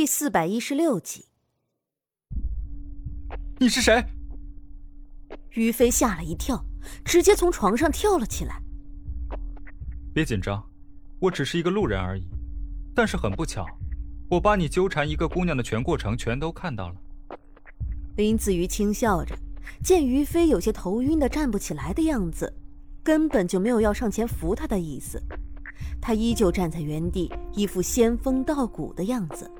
第四百一十六集。你是谁？于飞吓了一跳，直接从床上跳了起来。别紧张，我只是一个路人而已。但是很不巧，我把你纠缠一个姑娘的全过程全都看到了。林子瑜轻笑着，见于飞有些头晕的站不起来的样子，根本就没有要上前扶他的意思。他依旧站在原地，一副仙风道骨的样子。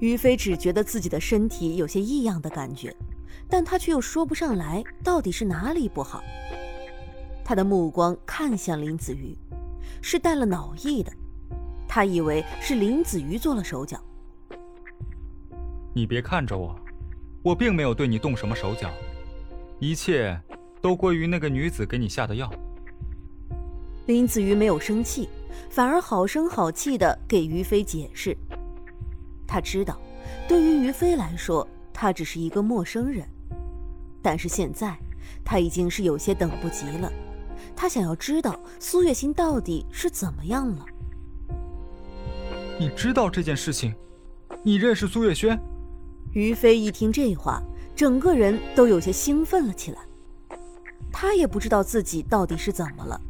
于飞只觉得自己的身体有些异样的感觉，但他却又说不上来到底是哪里不好。他的目光看向林子瑜，是带了脑意的。他以为是林子瑜做了手脚。你别看着我，我并没有对你动什么手脚，一切都归于那个女子给你下的药。林子瑜没有生气，反而好声好气的给于飞解释。他知道，对于于飞来说，他只是一个陌生人，但是现在他已经是有些等不及了。他想要知道苏月心到底是怎么样了。你知道这件事情？你认识苏月轩？于飞一听这话，整个人都有些兴奋了起来。他也不知道自己到底是怎么了，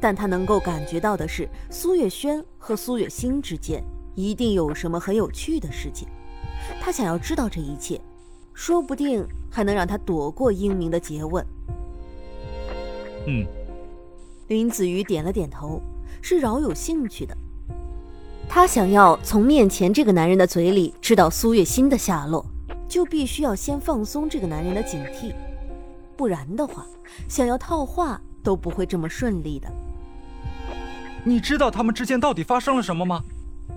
但他能够感觉到的是，苏月轩和苏月心之间一定有什么很有趣的事情。他想要知道这一切，说不定还能让他躲过英明的诘问。嗯，林子瑜点了点头，是饶有兴趣的。他想要从面前这个男人的嘴里知道苏月心的下落，就必须要先放松这个男人的警惕，不然的话，想要套话都不会这么顺利的。你知道他们之间到底发生了什么吗？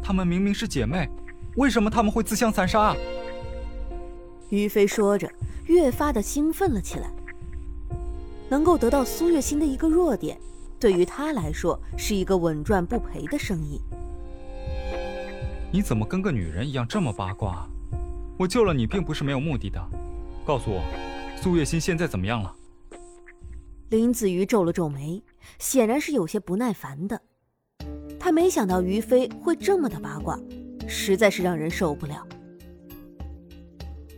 他们明明是姐妹，为什么她们会自相残杀啊？于飞说着，越发的兴奋了起来。能够得到苏月心的一个弱点，对于他来说是一个稳赚不赔的生意。你怎么跟个女人一样这么八卦？我救了你并不是没有目的的。告诉我，苏月心现在怎么样了？林子瑜皱了皱眉，显然是有些不耐烦的。他没想到于飞会这么的八卦，实在是让人受不了。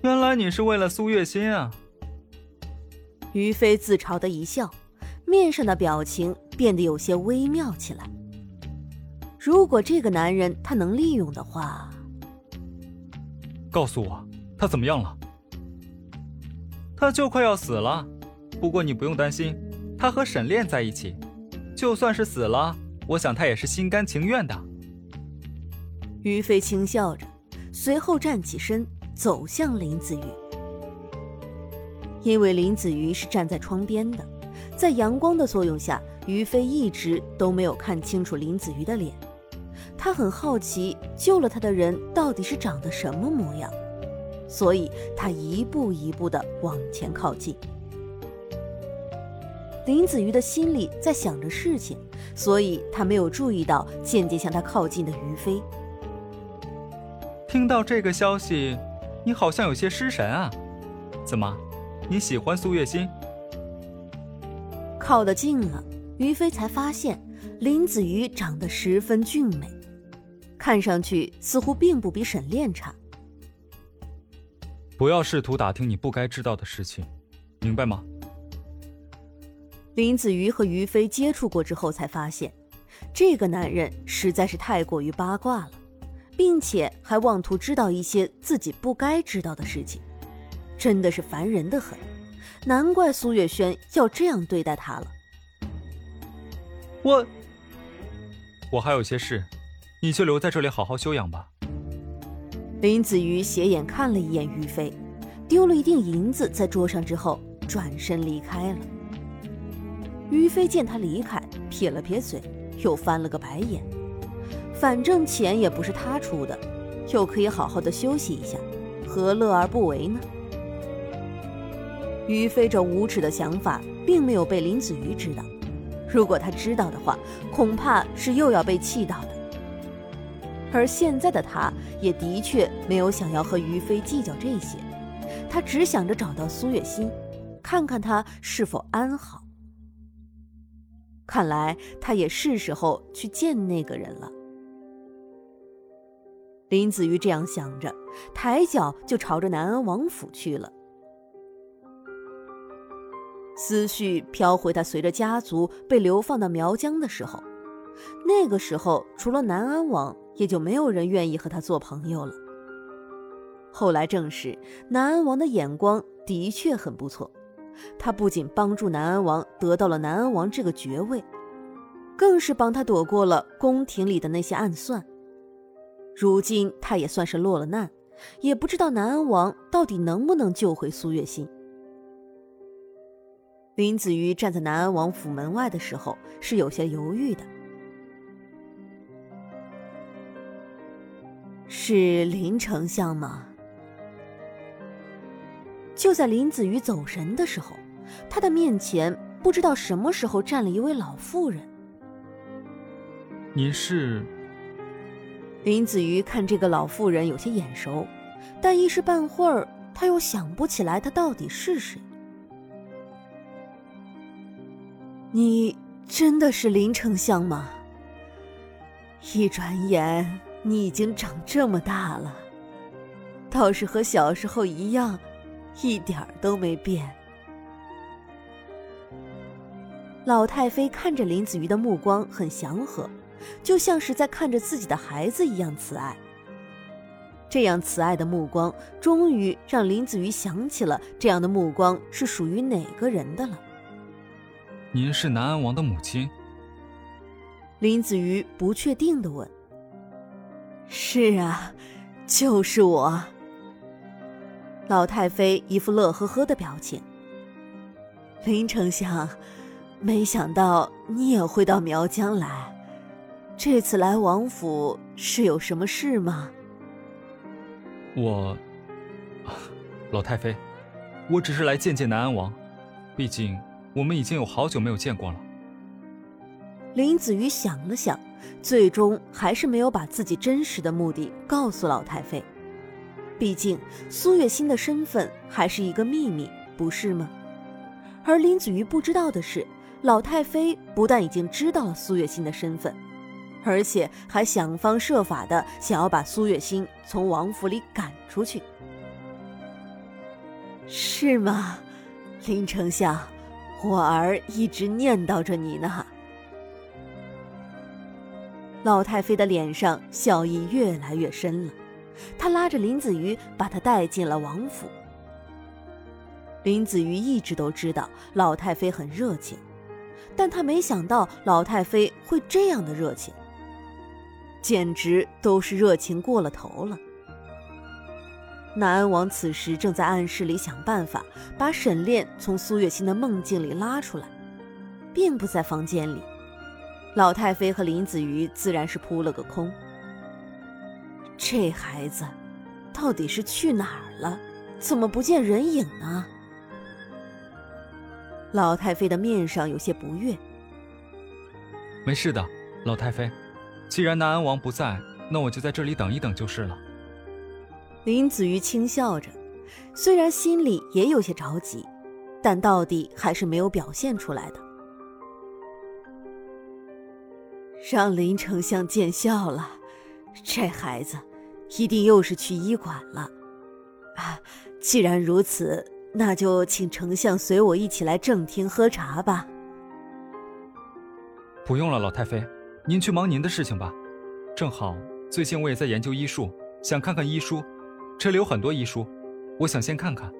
原来你是为了苏月心啊！于飞自嘲的一笑，面上的表情变得有些微妙起来。如果这个男人他能利用的话，告诉我他怎么样了？他就快要死了，不过你不用担心，他和沈炼在一起，就算是死了，我想他也是心甘情愿的。于飞轻笑着，随后站起身走向林子瑜。因为林子瑜是站在窗边的，在阳光的作用下，于飞一直都没有看清楚林子瑜的脸。他很好奇救了他的人到底是长得什么模样，所以他一步一步的往前靠近。林子瑜的心里在想着事情，所以他没有注意到渐渐向他靠近的于飞。听到这个消息，你好像有些失神啊？怎么，你喜欢苏月心？靠得近了，于飞才发现林子瑜长得十分俊美。看上去似乎并不比沈炼差。不要试图打听你不该知道的事情，明白吗？林子瑜和于飞接触过之后，才发现这个男人实在是太过于八卦了，并且还妄图知道一些自己不该知道的事情，真的是烦人的很。难怪苏月轩要这样对待他了。我，我还有些事。你就留在这里好好休养吧。林子瑜斜眼看了一眼于飞，丢了一锭银子在桌上之后，转身离开了。于飞见他离开，撇了撇嘴，又翻了个白眼。反正钱也不是他出的，又可以好好的休息一下，何乐而不为呢？于飞这无耻的想法，并没有被林子瑜知道。如果他知道的话，恐怕是又要被气到的。而现在的他，也的确没有想要和于飞计较这些，他只想着找到苏月心，看看他是否安好。看来他也是时候去见那个人了。林子瑜这样想着，抬脚就朝着南安王府去了。思绪飘回他随着家族被流放到苗疆的时候，那个时候除了南安王，也就没有人愿意和他做朋友了。后来证实，南安王的眼光的确很不错，他不仅帮助南安王得到了南安王这个爵位，更是帮他躲过了宫廷里的那些暗算。如今他也算是落了难，也不知道南安王到底能不能救回苏月心。林子瑜站在南安王府门外的时候，是有些犹豫的。是林丞相吗？就在林子瑜走神的时候，他的面前不知道什么时候站了一位老妇人。您是？林子瑜看这个老妇人有些眼熟，但一时半会儿他又想不起来她到底是谁。你真的是林丞相吗？一转眼你已经长这么大了，倒是和小时候一样，一点儿都没变。老太妃看着林子瑜的目光很祥和，就像是在看着自己的孩子一样慈爱。这样慈爱的目光，终于让林子瑜想起了这样的目光是属于哪个人的了。您是南安王的母亲？林子瑜不确定的问。是啊，就是我。老太妃一副乐呵呵的表情。林丞相，没想到你也会到苗疆来，这次来王府是有什么事吗？我，老太妃，我只是来见见南安王，毕竟。我们已经有好久没有见过了。林子瑜想了想，最终还是没有把自己真实的目的告诉老太妃。毕竟苏月心的身份还是一个秘密，不是吗？而林子瑜不知道的是，老太妃不但已经知道了苏月心的身份，而且还想方设法的想要把苏月心从王府里赶出去。是吗，林丞相？我儿一直念叨着你呢。老太妃的脸上笑意越来越深了，他拉着林子瑜把她带进了王府。林子瑜一直都知道老太妃很热情，但他没想到老太妃会这样的热情，简直都是热情过了头了。南安王此时正在暗室里想办法把沈炼从苏月心的梦境里拉出来，并不在房间里。老太妃和林子瑜自然是扑了个空。这孩子到底是去哪儿了？怎么不见人影呢？老太妃的面上有些不悦。没事的，老太妃，既然南安王不在，那我就在这里等一等就是了。林子瑜轻笑着，虽然心里也有些着急，但到底还是没有表现出来的。让林丞相见笑了，这孩子一定又是去医馆了。啊，既然如此，那就请丞相随我一起来正厅喝茶吧。不用了，老太妃，您去忙您的事情吧。正好最近我也在研究医术，想看看医书。这里有很多医书，我想先看看。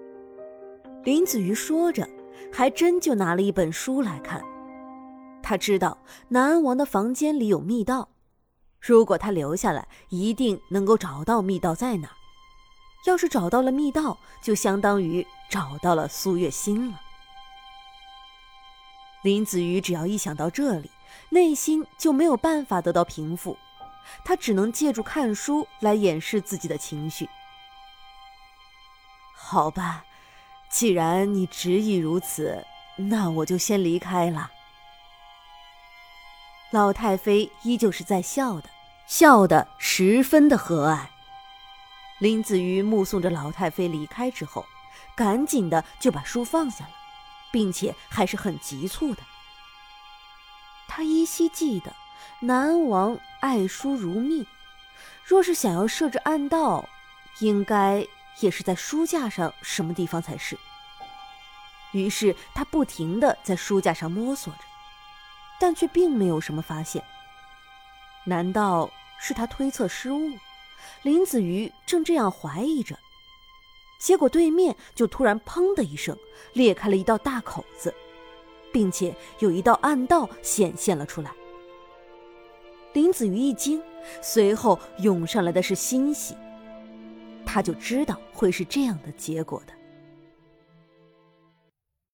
林子瑜说着，还真就拿了一本书来看。他知道南安王的房间里有密道，如果他留下来，一定能够找到密道在哪。要是找到了密道，就相当于找到了苏月心了。林子瑜只要一想到这里，内心就没有办法得到平复，他只能借助看书来掩饰自己的情绪。好吧，既然你执意如此，那我就先离开了。老太妃依旧是在笑的，笑得十分的和蔼。林子瑜目送着老太妃离开之后，赶紧的就把书放下了，并且还是很急促的。他依稀记得南王爱书如命，若是想要设置暗道，应该也是在书架上什么地方才是。于是他不停的在书架上摸索着，但却并没有什么发现。难道是他推测失误？林子瑜正这样怀疑着，结果对面就突然“砰”的一声裂开了一道大口子，并且有一道暗道显现了出来。林子瑜一惊，随后涌上来的是欣喜，他就知道会是这样的结果的。